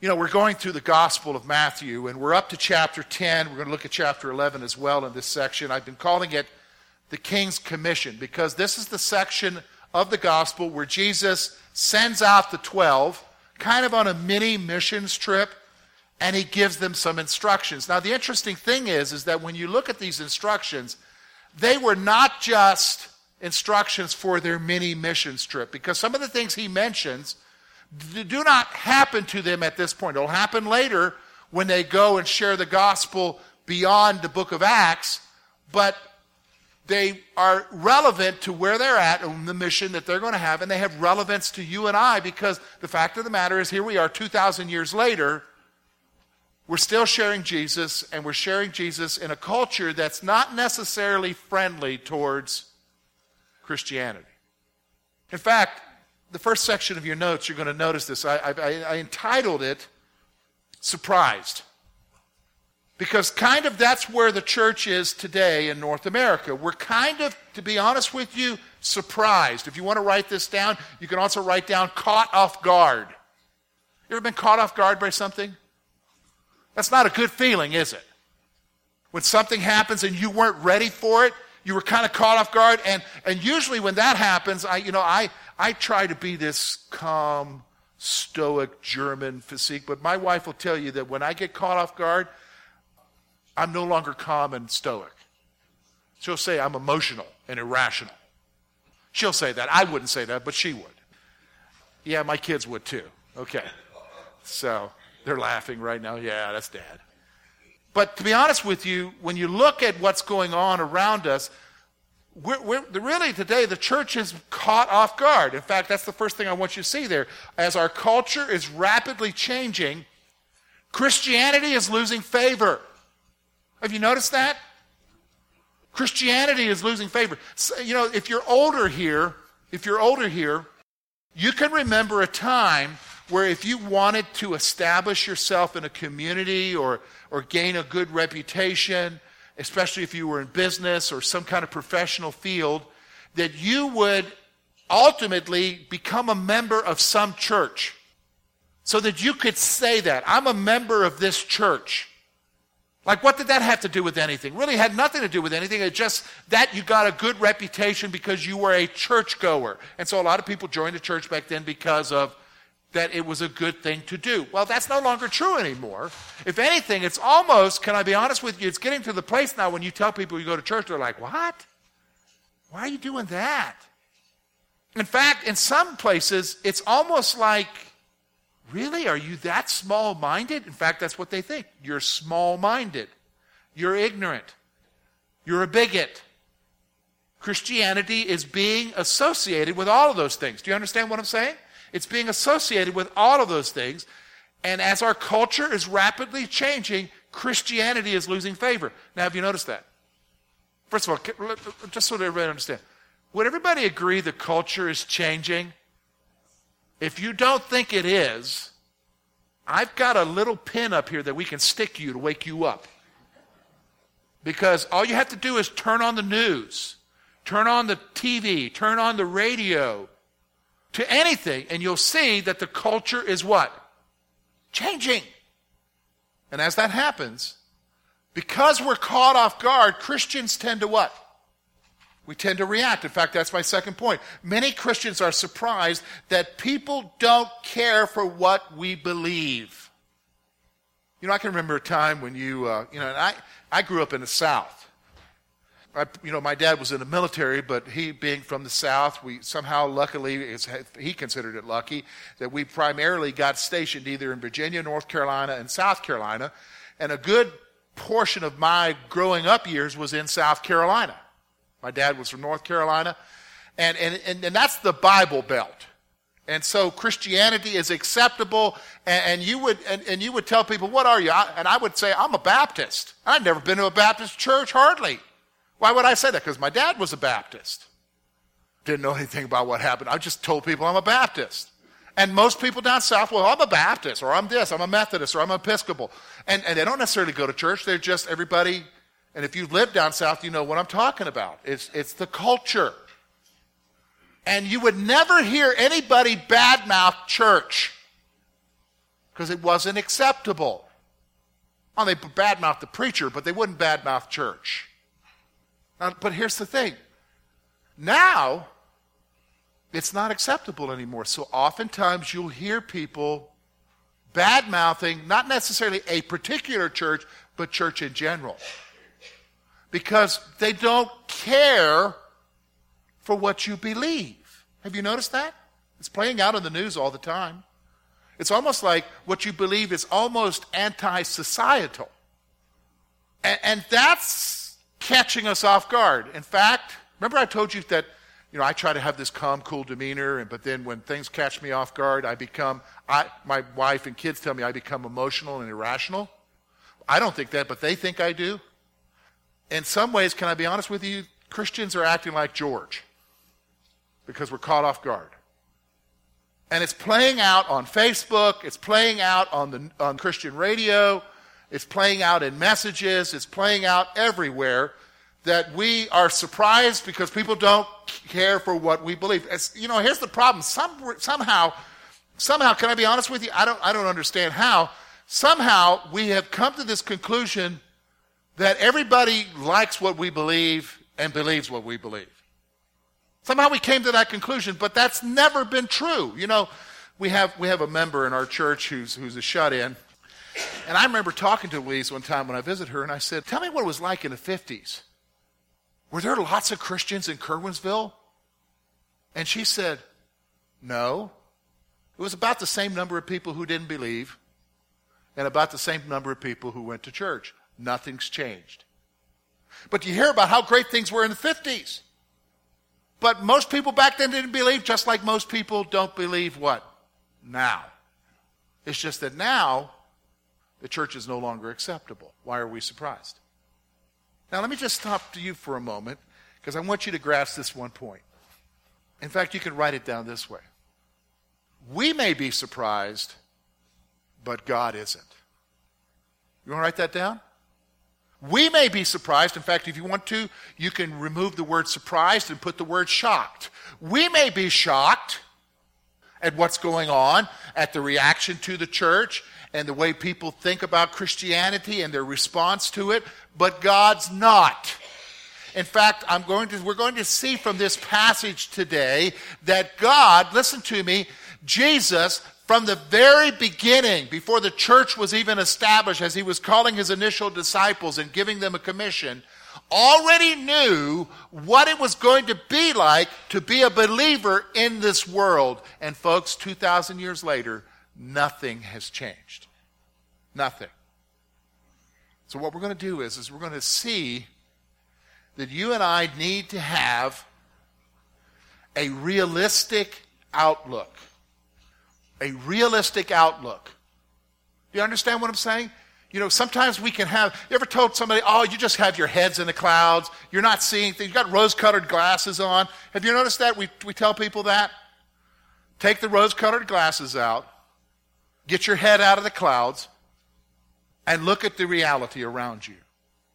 You know, we're going through the Gospel of Matthew, and we're up to chapter 10. We're going to look at chapter 11 as well in this section. I've been calling it the King's Commission because this is the section of the Gospel where Jesus sends out the 12, kind of on a mini missions trip, and he gives them some instructions. Now, the interesting thing is, is that when you look at these instructions, they were not just instructions for their mini missions trip, because some of the things he mentions – do not happen to them at this point. It'll happen later when they go and share the gospel beyond the book of Acts, but they are relevant to where they're at and the mission that they're going to have, and they have relevance to you and I because the fact of the matter is here we are 2,000 years later. We're still sharing Jesus, and we're sharing Jesus in a culture that's not necessarily friendly towards Christianity. In fact, the first section of your notes, you're going to notice this. I, I, I entitled it Surprised. Because kind of that's where the church is today in North America. We're kind of, to be honest with you, surprised. If you want to write this down, you can also write down caught off guard. You ever been caught off guard by something? That's not a good feeling, is it? When something happens and you weren't ready for it, you were kind of caught off guard. And, and usually when that happens, I, you know, I, I try to be this calm, stoic German physique, but my wife will tell you that when I get caught off guard, I'm no longer calm and stoic. She'll say I'm emotional and irrational. She'll say that. I wouldn't say that, but she would. Yeah, my kids would too. Okay. So they're laughing right now. Yeah, that's dad. But to be honest with you, when you look at what's going on around us, we're, we're, really today the church is caught off guard. In fact, that's the first thing I want you to see there. As our culture is rapidly changing, Christianity is losing favor. Have you noticed that? Christianity is losing favor. So, you know, if you're older here, if you're older here, you can remember a time where if you wanted to establish yourself in a community or, or gain a good reputation, especially if you were in business or some kind of professional field, that you would ultimately become a member of some church. So that you could say that, I'm a member of this church. Like, what did that have to do with anything? Really had nothing to do with anything. It's just that you got a good reputation because you were a churchgoer. And so a lot of people joined the church back then because of that it was a good thing to do. Well, that's no longer true anymore. If anything, it's almost, can I be honest with you, it's getting to the place now when you tell people you go to church, they're like, what? Why are you doing that? In fact, in some places, it's almost like, really? Are you that small minded? In fact, that's what they think. You're small minded. You're ignorant. You're a bigot. Christianity is being associated with all of those things. Do you understand what I'm saying? It's being associated with all of those things. And as our culture is rapidly changing, Christianity is losing favor. Now, have you noticed that? First of all, just so that everybody understands, would everybody agree the culture is changing? If you don't think it is, I've got a little pin up here that we can stick you to wake you up. Because all you have to do is turn on the news, turn on the TV, turn on the radio, to anything, and you'll see that the culture is what? Changing. And as that happens, because we're caught off guard, Christians tend to what? We tend to react. In fact, that's my second point. Many Christians are surprised that people don't care for what we believe. You know, I can remember a time when you, uh, you know, I, I grew up in the South. I, you know, my dad was in the military, but he being from the South, we somehow, luckily, he considered it lucky that we primarily got stationed either in Virginia, North Carolina, and South Carolina. And a good portion of my growing up years was in South Carolina. My dad was from North Carolina. And, and, and, and that's the Bible Belt. And so Christianity is acceptable, and, and you would and, and, you would tell people, "What are you?" I, and I would say, "I'm a Baptist." I'd never been to a Baptist church, hardly. Why would I say that? Because my dad was a Baptist. Didn't know anything about what happened. I just told people I'm a Baptist. And most people down south, well, I'm a Baptist, or I'm this, I'm a Methodist, or I'm Episcopal. And, and they don't necessarily go to church. They're just everybody. And if you live down south, you know what I'm talking about. It's, it's the culture. And you would never hear anybody badmouth church because it wasn't acceptable. Well, they badmouth the preacher, but they wouldn't badmouth church. Now, but here's the thing now, it's not acceptable anymore. So oftentimes you'll hear people bad mouthing, not necessarily a particular church, but church in general. Because they don't care for what you believe. Have you noticed that? It's playing out in the news all the time. It's almost like what you believe is almost anti societal. And, and, that's catching us off guard. In fact, remember I told you that you know, I try to have this calm, cool demeanor, and but then when things catch me off guard, I become, I, my wife and kids tell me I become emotional and irrational. I don't think that, but they think I do. In some ways, can I be honest with you? Christians are acting like George because we're caught off guard. And it's playing out on Facebook, it's playing out on, the, on Christian radio, it's playing out in messages, it's playing out everywhere that we are surprised because people don't care for what we believe. You know, here's the problem. Some, somehow, somehow, can I be honest with you? I don't, I don't understand how. Somehow we have come to this conclusion that everybody likes what we believe and believes what we believe. Somehow we came to that conclusion, but that's never been true. You know, we have, we have a member in our church who's, who's a shut in. And I remember talking to Louise one time when I visited her, and I said, Tell me what it was like in the 50s. Were there lots of Christians in Curwensville? And she said, No. It was about the same number of people who didn't believe and about the same number of people who went to church. Nothing's changed. But you hear about how great things were in the 50s. But most people back then didn't believe, just like most people don't believe what? Now. It's just that now the church is no longer acceptable. Why are we surprised? Now, let me just stop to you for a moment because I want you to grasp this one point. In fact, you can write it down this way We may be surprised, but God isn't. You want to write that down? We may be surprised. In fact, if you want to, you can remove the word surprised and put the word shocked. We may be shocked at what's going on, at the reaction to the church, and the way people think about Christianity and their response to it, but God's not. In fact, I'm going to, we're going to see from this passage today that God, listen to me, Jesus, from the very beginning, before the church was even established, as he was calling his initial disciples and giving them a commission, already knew what it was going to be like to be a believer in this world. And folks, 2,000 years later, nothing has changed. Nothing. So what we're going to do is, is we're going to see that you and I need to have a realistic outlook. A realistic outlook. Do you understand what I'm saying? You know, sometimes we can have, you ever told somebody, oh, you just have your heads in the clouds, you're not seeing things, you've got rose colored glasses on. Have you noticed that? We, we tell people that. Take the rose colored glasses out, Get your head out of the clouds and look at the reality around you.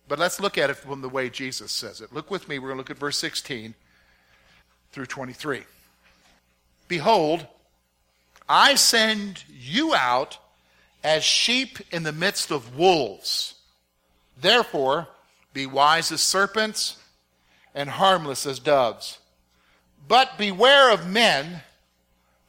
But let's look at it from the way Jesus says it. Look with me. We're going to look at verse 16 through 23. Behold, I send you out as sheep in the midst of wolves. Therefore, be wise as serpents and harmless as doves. But beware of men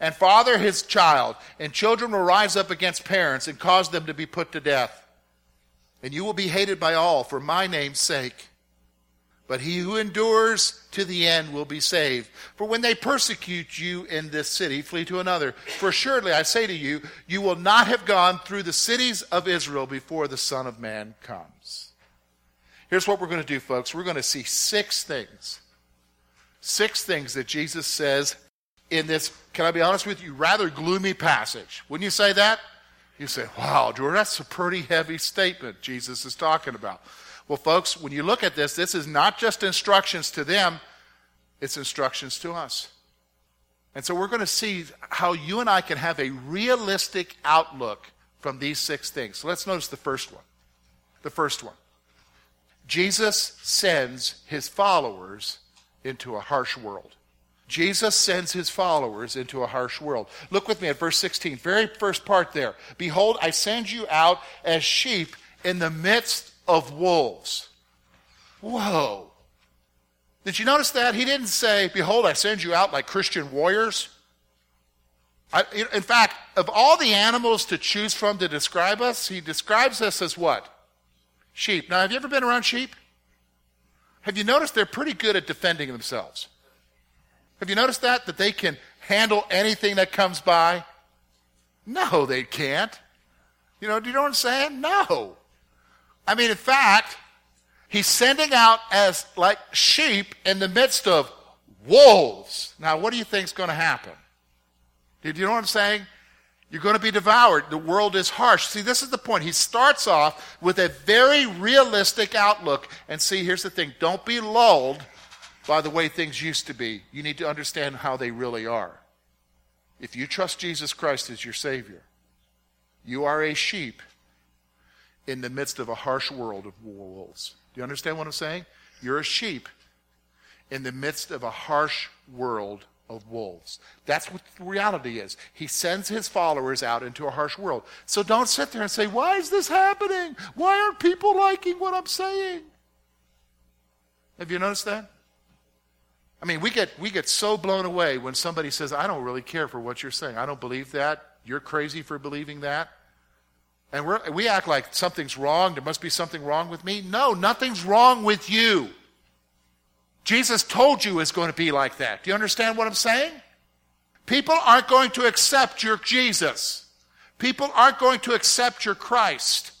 and father his child, and children will rise up against parents and cause them to be put to death. And you will be hated by all for my name's sake. But he who endures to the end will be saved. For when they persecute you in this city, flee to another. For assuredly I say to you, you will not have gone through the cities of Israel before the Son of Man comes. Here's what we're going to do, folks. We're going to see six things. Six things that Jesus says in this, can I be honest with you, rather gloomy passage. Wouldn't you say that? You say, wow, George, that's a pretty heavy statement Jesus is talking about. Well, folks, when you look at this, this is not just instructions to them, it's instructions to us. And so we're going to see how you and I can have a realistic outlook from these six things. So let's notice the first one. The first one. Jesus sends his followers into a harsh world. Jesus sends his followers into a harsh world. Look with me at verse 16, very first part there. Behold, I send you out as sheep in the midst of wolves. Whoa. Did you notice that? He didn't say, Behold, I send you out like Christian warriors. I, in fact, of all the animals to choose from to describe us, he describes us as what? Sheep. Now, have you ever been around sheep? Have you noticed they're pretty good at defending themselves? Have you noticed that? That they can handle anything that comes by? No, they can't. You know, do you know what I'm saying? No. I mean, in fact, he's sending out as like sheep in the midst of wolves. Now, what do you think is going to happen? Did you know what I'm saying? You're going to be devoured. The world is harsh. See, this is the point. He starts off with a very realistic outlook. And see, here's the thing don't be lulled by the way things used to be. You need to understand how they really are. If you trust Jesus Christ as your Savior, you are a sheep in the midst of a harsh world of wolves. Do you understand what I'm saying? You're a sheep in the midst of a harsh world of wolves. That's what the reality is. He sends his followers out into a harsh world. So don't sit there and say, Why is this happening? Why aren't people liking what I'm saying? Have you noticed that? I mean, we get, we get so blown away when somebody says, I don't really care for what you're saying. I don't believe that. You're crazy for believing that. And we act like something's wrong. There must be something wrong with me. No, nothing's wrong with you. Jesus told you it's going to be like that. Do you understand what I'm saying? People aren't going to accept your Jesus. People aren't going to accept your Christ.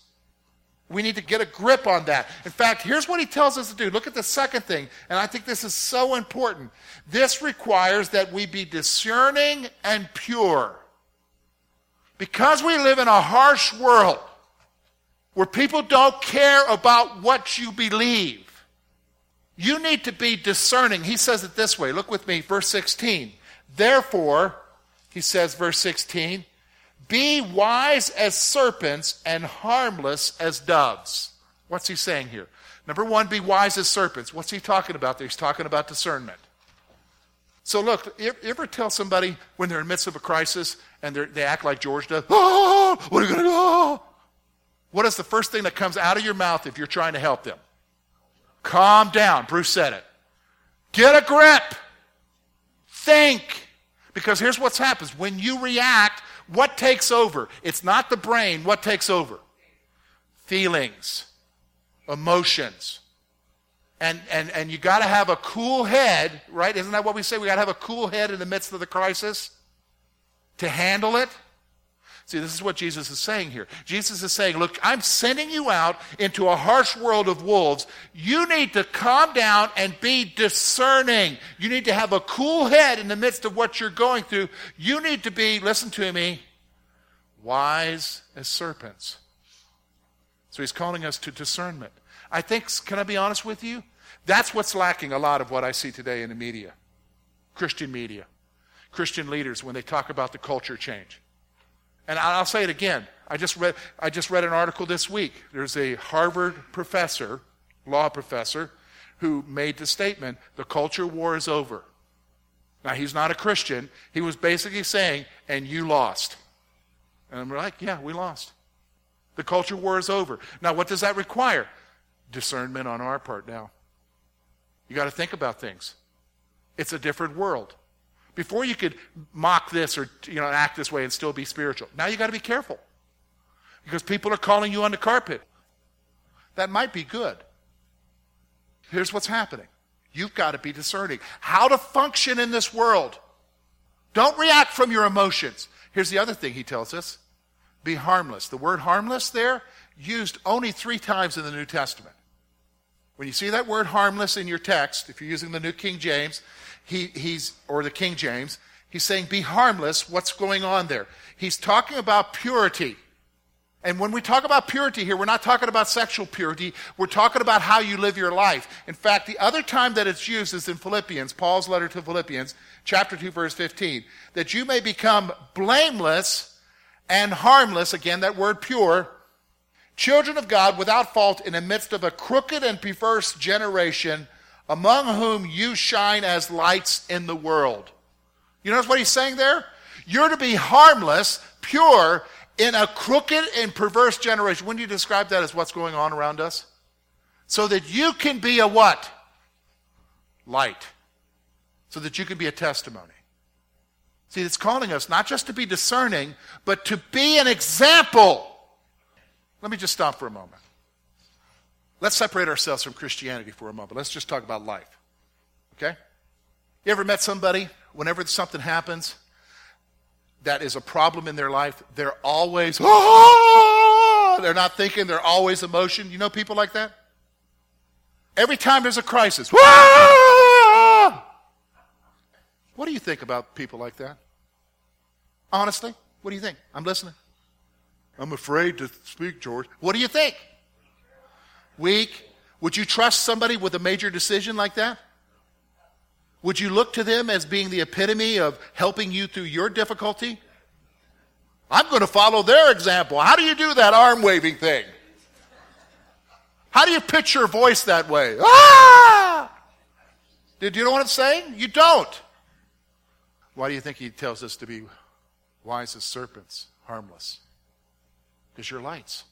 We need to get a grip on that. In fact, here's what he tells us to do. Look at the second thing, and I think this is so important. This requires that we be discerning and pure. Because we live in a harsh world where people don't care about what you believe, you need to be discerning. He says it this way. Look with me, verse 16. Therefore, he says, verse 16, be wise as serpents and harmless as doves. What's he saying here? Number one, be wise as serpents. What's he talking about there? He's talking about discernment. So look, you ever tell somebody when they're in the midst of a crisis and they act like George does? Oh, what are you going to do? What is the first thing that comes out of your mouth if you're trying to help them? Calm down. Bruce said it. Get a grip. Think. Because here's what happens. When you react, what takes over? It's not the brain. What takes over? Feelings, emotions. And, and, and you got to have a cool head, right? Isn't that what we say? We got to have a cool head in the midst of the crisis to handle it. See, this is what Jesus is saying here. Jesus is saying, Look, I'm sending you out into a harsh world of wolves. You need to calm down and be discerning. You need to have a cool head in the midst of what you're going through. You need to be, listen to me, wise as serpents. So he's calling us to discernment. I think, can I be honest with you? That's what's lacking a lot of what I see today in the media, Christian media, Christian leaders when they talk about the culture change. And I'll say it again. I just read, I just read an article this week. There's a Harvard professor, law professor, who made the statement the culture war is over. Now, he's not a Christian. He was basically saying, and you lost. And we're like, yeah, we lost. The culture war is over. Now, what does that require? Discernment on our part now. You got to think about things. It's a different world. Before you could mock this or you know act this way and still be spiritual. Now you got to be careful. Because people are calling you on the carpet. That might be good. Here's what's happening. You've got to be discerning how to function in this world. Don't react from your emotions. Here's the other thing he tells us be harmless. The word harmless there, used only three times in the New Testament. When you see that word harmless in your text, if you're using the New King James, he, he's, or the King James, he's saying be harmless. What's going on there? He's talking about purity. And when we talk about purity here, we're not talking about sexual purity. We're talking about how you live your life. In fact, the other time that it's used is in Philippians, Paul's letter to Philippians, chapter 2, verse 15. That you may become blameless and harmless, again, that word pure, children of God without fault in the midst of a crooked and perverse generation, among whom you shine as lights in the world. You notice what he's saying there? You're to be harmless, pure, in a crooked and perverse generation. Wouldn't you describe that as what's going on around us? So that you can be a what? Light. So that you can be a testimony. See, it's calling us not just to be discerning, but to be an example. Let me just stop for a moment. Let's separate ourselves from Christianity for a moment. Let's just talk about life. Okay? You ever met somebody, whenever something happens, that is a problem in their life, they're always, ah! they're not thinking, they're always emotion. You know people like that? Every time there's a crisis, ah! what do you think about people like that? Honestly, what do you think? I'm listening. I'm afraid to speak, George. What do you think? Weak. Would you trust somebody with a major decision like that? Would you look to them as being the epitome of helping you through your difficulty? I'm going to follow their example. How do you do that arm waving thing? How do you pitch your voice that way? Ah! Did you know what I'm saying? You don't. Why do you think he tells us to be wise as serpents, harmless? Because you're lights.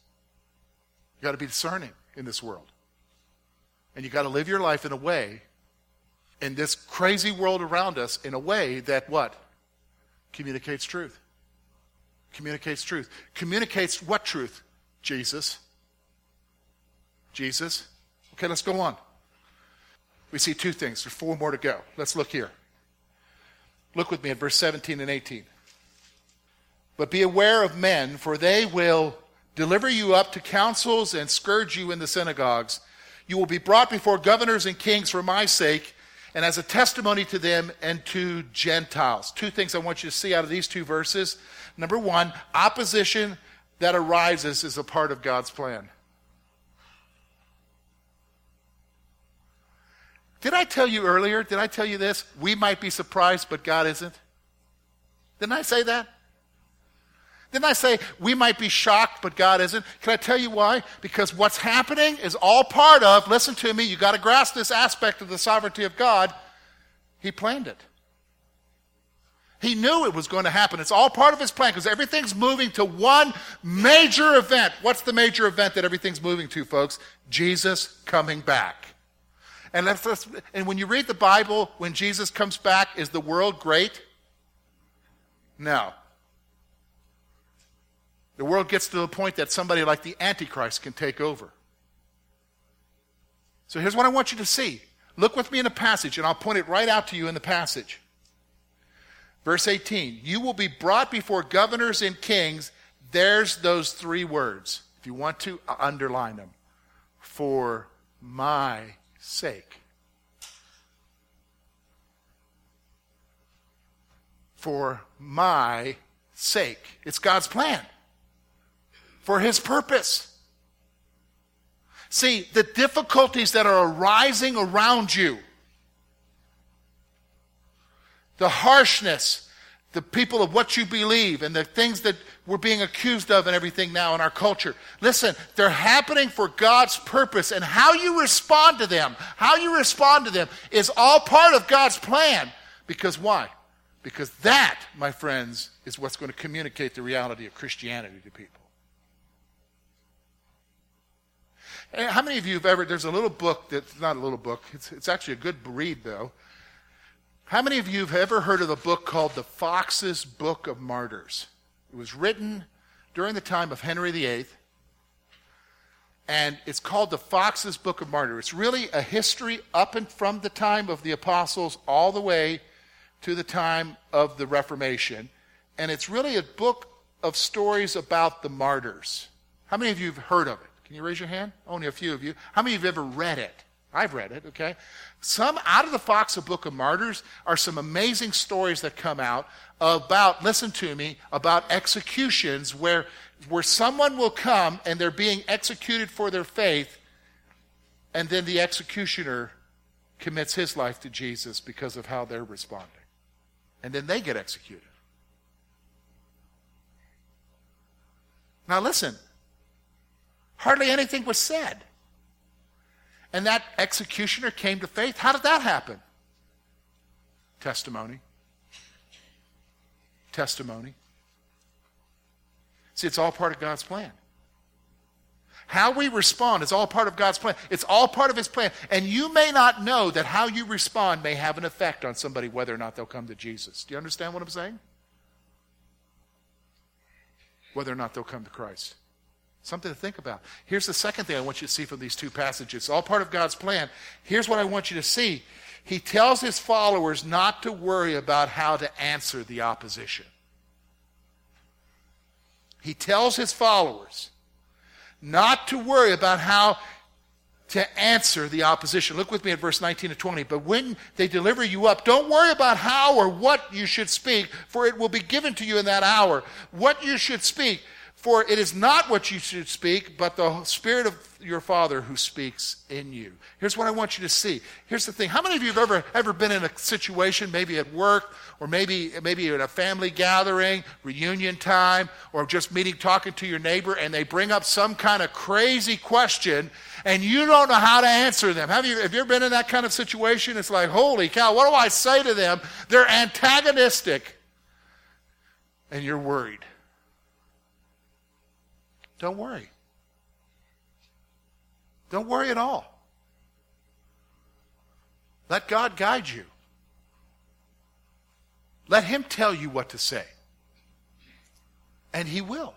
You got to be discerning in this world. And you got to live your life in a way in this crazy world around us in a way that what? Communicates truth. Communicates truth. Communicates what truth? Jesus. Jesus. Okay, let's go on. We see two things. There's four more to go. Let's look here. Look with me at verse 17 and 18. But be aware of men, for they will deliver you up to councils and scourge you in the synagogues. You will be brought before governors and kings for my sake and as a testimony to them and to Gentiles. Two things I want you to see out of these two verses. Number one, opposition that arises is a part of God's plan. Did I tell you earlier? Did I tell you this? We might be surprised, but God isn't. Didn't I say that? Didn't I say we might be shocked, but God isn't? Can I tell you why? Because what's happening is all part of, listen to me, you got to grasp this aspect of the sovereignty of God. He planned it. He knew it was going to happen. It's all part of his plan because everything's moving to one major event. What's the major event that everything's moving to, folks? Jesus coming back. And, let's, and when you read the Bible, when Jesus comes back, is the world great? No. The world gets to the point that somebody like the Antichrist can take over. So here's what I want you to see. Look with me in the passage, and I'll point it right out to you in the passage. Verse 18 You will be brought before governors and kings. There's those three words. If you want to, uh, underline them. For my sake. For my sake. It's God's plan for his purpose. See, the difficulties that are arising around you, the harshness, the people of what you believe, and the things that we're being accused of and everything now in our culture. Listen, they're happening for God's purpose, and how you respond to them, how you respond to them, is all part of God's plan. Because why? Because that, my friends, is what's going to communicate the reality of Christianity to people. Eh, how many of you have ever, there's a little book that's not a little book, it's, it's actually a good read though, How many of you have ever heard of the book called The Foxe's Book of Martyrs? It was written during the time of Henry VIII, and it's called The Foxe's Book of Martyrs. It's really a history up and from the time of the apostles all the way to the time of the Reformation. And it's really a book of stories about the martyrs. How many of you have heard of it? Can you raise your hand? Only a few of you. How many of you have ever read it? I've read it, okay? Some out of the Fox, a Book of Martyrs, are some amazing stories that come out about, listen to me, about executions where, where someone will come and they're being executed for their faith, and then the executioner commits his life to Jesus because of how they're responding. And then they get executed. Now, listen, hardly anything was said and that executioner came to faith. How did that happen? Testimony. Testimony. See, it's all part of God's plan. How we respond is all part of God's plan. It's all part of His plan. And you may not know that how you respond may have an effect on somebody whether or not they'll come to Jesus. Do you understand what I'm saying? Whether or not they'll come to Christ. Something to think about. Here's the second thing I want you to see from these two passages. It's all part of God's plan. Here's what I want you to see. He tells his followers not to worry about how to answer the opposition. He tells his followers not to worry about how to answer the opposition. Look with me at verse 19 to 20. But when they deliver you up, don't worry about how or what you should speak, for it will be given to you in that hour. What you should speak. For it is not what you should speak, but the Spirit of your Father who speaks in you. Here's what I want you to see. Here's the thing. How many of you have ever, ever been in a situation, maybe at work, or maybe, maybe at a family gathering, reunion time, or just meeting, talking to your neighbor, and they bring up some kind of crazy question, and you don't know how to answer them? Have you, have you ever been in that kind of situation? It's like, holy cow, what do I say to them? They're antagonistic, and you're worried. Don't worry. Don't worry at all. Let God guide you. Let Him tell you what to say. And He will.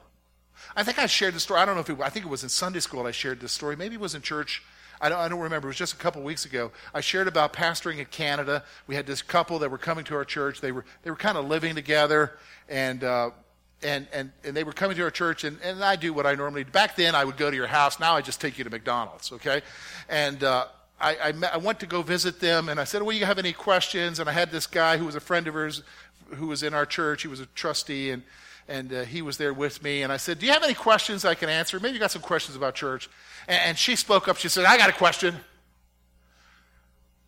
I think I shared the story. I don't know if it, I think it was in Sunday school I shared this story. Maybe it was in church. I don't, I don't remember. It was just a couple weeks ago. I shared about pastoring in Canada. We had this couple that were coming to our church. They were, they were kind of living together. And uh, and, and, and they were coming to our church, and, and I do what I normally do. Back then, I would go to your house. Now I just take you to McDonald's, okay? And uh, I, I, met, I, went to go visit them, and I said, Well, you have any questions? And I had this guy who was a friend of hers who was in our church. He was a trustee, and, and uh, he was there with me. And I said, Do you have any questions I can answer? Maybe you got some questions about church. And, and she spoke up. She said, I got a question.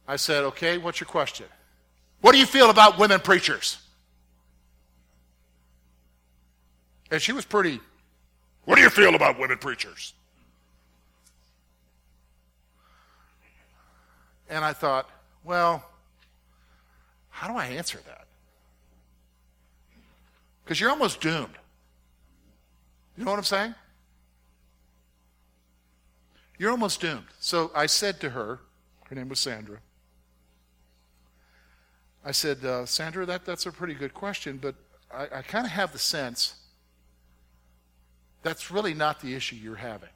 I said, Okay, what's your question? What do you feel about women preachers? And she was pretty, what do you feel about women preachers? And I thought, well, how do I answer that? Because you're almost doomed. You know what I'm saying? You're almost doomed. So I said to her, her name was Sandra. I said, uh, Sandra, that, that's a pretty good question, but I, I kind of have the sense that's really not the issue you're having.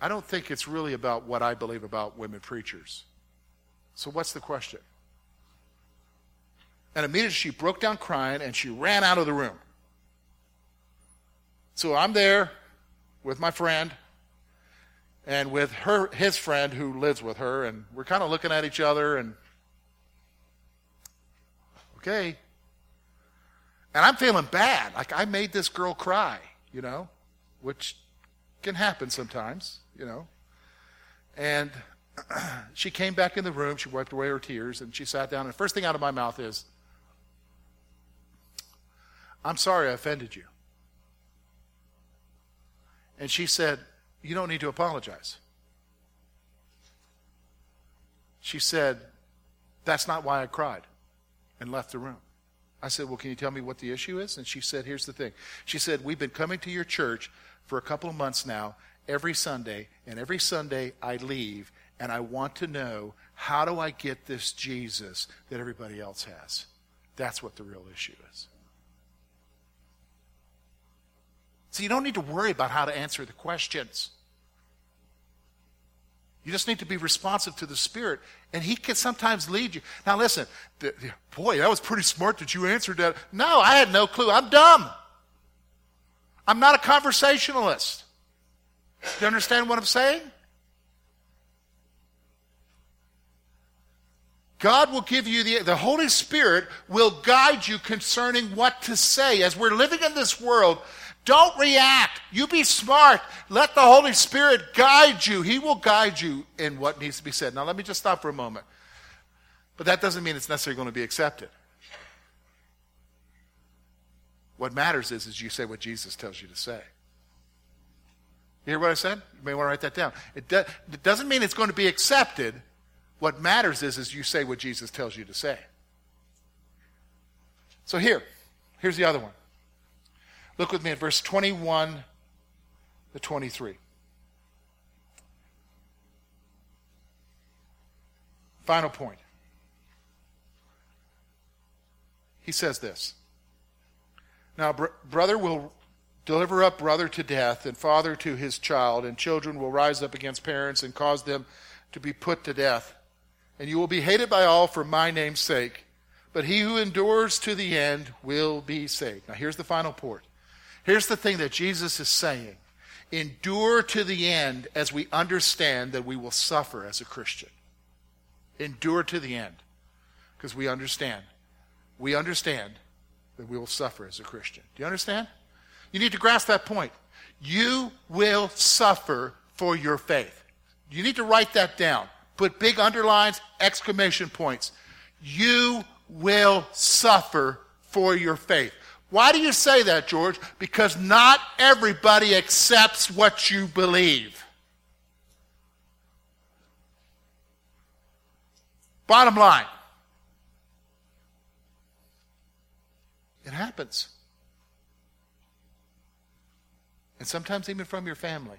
I don't think it's really about what I believe about women preachers. So, what's the question? And immediately she broke down crying and she ran out of the room. So I'm there with my friend and with her his friend who lives with her and we're kind of looking at each other and okay and I'm feeling bad. Like I made this girl cry, you know, which can happen sometimes, you know. And she came back in the room. She wiped away her tears and she sat down. And the first thing out of my mouth is, I'm sorry I offended you. And she said, You don't need to apologize. She said, That's not why I cried, and left the room. I said, Well, can you tell me what the issue is? And she said, Here's the thing. She said, We've been coming to your church for a couple of months now, every Sunday, and every Sunday I leave, and I want to know how do I get this Jesus that everybody else has? That's what the real issue is. So you don't need to worry about how to answer the questions. You just need to be responsive to the Spirit, and He can sometimes lead you. Now, listen, boy, that was pretty smart that you answered that. No, I had no clue. I'm dumb. I'm not a conversationalist. Do you understand what I'm saying? God will give you the, the Holy Spirit will guide you concerning what to say. As we're living in this world, don't react. You be smart. Let the Holy Spirit guide you. He will guide you in what needs to be said. Now, let me just stop for a moment. But that doesn't mean it's necessarily going to be accepted. What matters is, is you say what Jesus tells you to say. You hear what I said? You may want to write that down. It, do, it doesn't mean it's going to be accepted. What matters is, is you say what Jesus tells you to say. So here, here's the other one. Look with me at verse 21 to 23. Final point. He says this Now, br- brother will deliver up brother to death, and father to his child, and children will rise up against parents and cause them to be put to death. And you will be hated by all for my name's sake, but he who endures to the end will be saved. Now, here's the final point. Here's the thing that Jesus is saying endure to the end as we understand that we will suffer as a Christian. Endure to the end because we understand. We understand that we will suffer as a Christian. Do you understand? You need to grasp that point. You will suffer for your faith. You need to write that down. Put big underlines, exclamation points. You will suffer for your faith. Why do you say that, George? Because not everybody accepts what you believe. Bottom line it happens. And sometimes even from your family.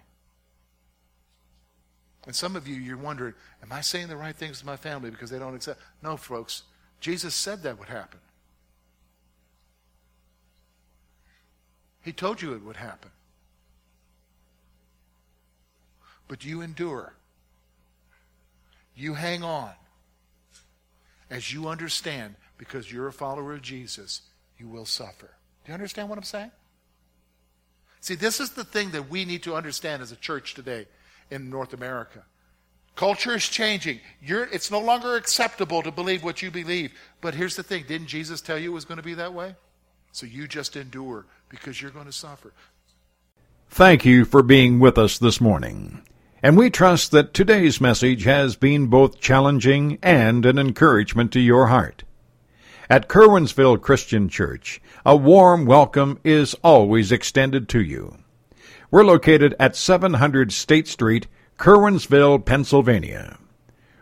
And some of you, you're wondering, am I saying the right things to my family because they don't accept? No, folks. Jesus said that would happen. He told you it would happen. But you endure. You hang on. As you understand, because you're a follower of Jesus, you will suffer. Do you understand what I'm saying? See, this is the thing that we need to understand as a church today in North America. Culture is changing. You're, it's no longer acceptable to believe what you believe. But here's the thing didn't Jesus tell you it was going to be that way? So you just endure because you're going to suffer. Thank you for being with us this morning. And we trust that today's message has been both challenging and an encouragement to your heart. At Curwensville Christian Church, a warm welcome is always extended to you. We're located at 700 State Street, Curwensville, Pennsylvania.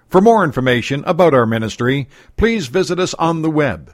For more information about our ministry, please visit us on the web